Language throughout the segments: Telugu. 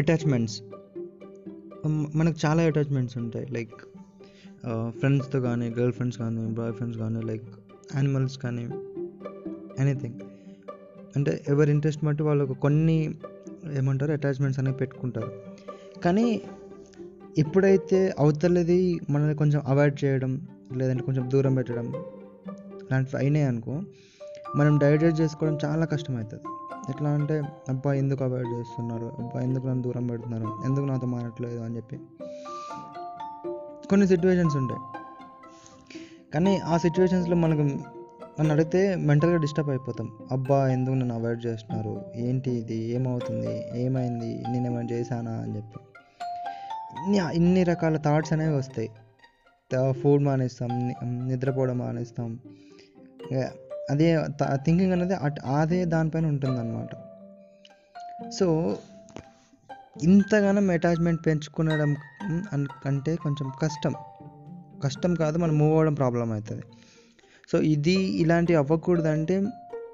అటాచ్మెంట్స్ um, మనకు చాలా అటాచ్మెంట్స్ ఉంటాయి. లైక్ ఫ్రెండ్స్తో uh, కానీ గర్ల్ ఫ్రెండ్స్ కానీ బాయ్ ఫ్రెండ్స్ కానీ లైక్ యానిమల్స్ కానీ ఎనీథింగ్ అంటే ఎవరి ఇంట్రెస్ట్ బట్టి వాళ్ళకు కొన్ని ఏమంటారు అటాచ్మెంట్స్ అనేవి పెట్టుకుంటారు. కానీ ఎప్పుడైతే అవతలది మనల్ని కొంచెం అవాయిడ్ చేయడం లేదంటే కొంచెం దూరం పెట్టడం లాంటివి అయినాయి అనుకో మనం డైజెస్ట్ చేసుకోవడం చాలా కష్టమవుతుంది ఎట్లా అంటే అబ్బా ఎందుకు అవాయిడ్ చేస్తున్నారు? అబ్బా ఎందుకు నన్ను దూరం పెడుతున్నారు? ఎందుకు నాతో మారట్లేదు అని చెప్పి. కొన్ని సిచ్యువేషన్స్ ఉంటాయి. కానీ ఆ సిచ్యువేషన్స్లో మనకు నన్ను అడిగితే మెంటల్గా డిస్టర్బ్ అయిపోతాం. అబ్బా ఎందుకు నన్ను అవాయిడ్ చేస్తున్నారు? ఏంటి ఇది? ఏమవుతుంది? ఏమైంది? నేను ఏమైనా చేశానా అని చెప్పి. ఇన్ని ఇన్ని రకాల థాట్స్ అనేవి వస్తాయి. ఫుడ్ మానేస్తాం నిద్రపోవడం మానేస్తాం. అదే థింకింగ్ అనేది అట్- అదే దానిపైన ఉంటుందన్నమాట. సో ఇంతగానం అటాచ్మెంట్ పెంచుకునడం అంటే కొంచెం కష్టం. కష్టం కాదు మనం మూవ్ అవ్వడం ప్రాబ్లం అవుతుంది సో ఇది ఇలాంటివి అవ్వకూడదు అంటే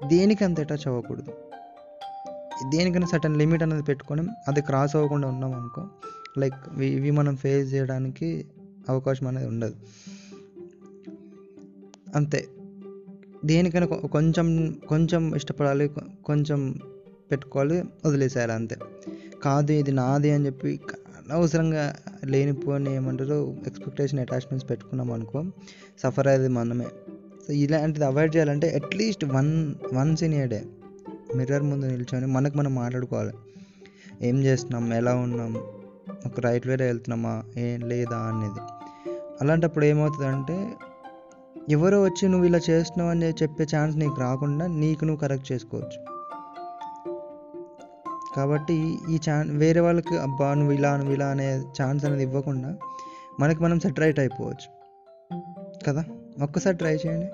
దేనికి అంత అటాచ్ అవ్వకూడదు. దేనికైనా సటన్ లిమిట్ అనేది పెట్టుకొని అది క్రాస్ అవ్వకుండా ఉన్నాం అనుకో లైక్ ఇవి మనం ఫేస్ చేయడానికి అవకాశం అనేది ఉండదు. అంతే. దేనికైనా కొంచెం కొంచెం ఇష్టపడాలి కొంచెం పెట్టుకోవాలి వదిలేసేయాలి అంతే. కాదు ఇది నాది అని చెప్పి అనవసరంగా లేనిపోని ఏమంటారు ఎక్స్పెక్టేషన్ అటాచ్మెంట్స్ పెట్టుకున్నాం అనుకో సఫర్ అయ్యేది మనమే. సో ఇలాంటిది అవాయిడ్ చేయాలంటే at least one once in a day mirror ముందు నిల్చొని మనకు మనం మాట్లాడుకోవాలి. ఏం చేస్తున్నాం ఎలా ఉన్నాం ఒక రైట్ వేరే వెళ్తున్నామా ఏం లేదా అనేది. అలాంటప్పుడు ఏమవుతుందంటే ఎవరో వచ్చి నువ్వు ఇలా చేస్తున్నావు అని చెప్పే ఛాన్స్ నీకు రాకుండా నీకు నువ్వు కరెక్ట్ చేసుకోవచ్చు. కాబట్టి ఈ ఛాన్ వేరే వాళ్ళకి అబ్బా నువ్వు ఇలా నువ్వు ఇలా అనే ఛాన్స్ అనేది ఇవ్వకుండా మనకి మనం సెటరైట్ అయిపోవచ్చు. కదా? ఒక్కసారి ట్రై చేయండి.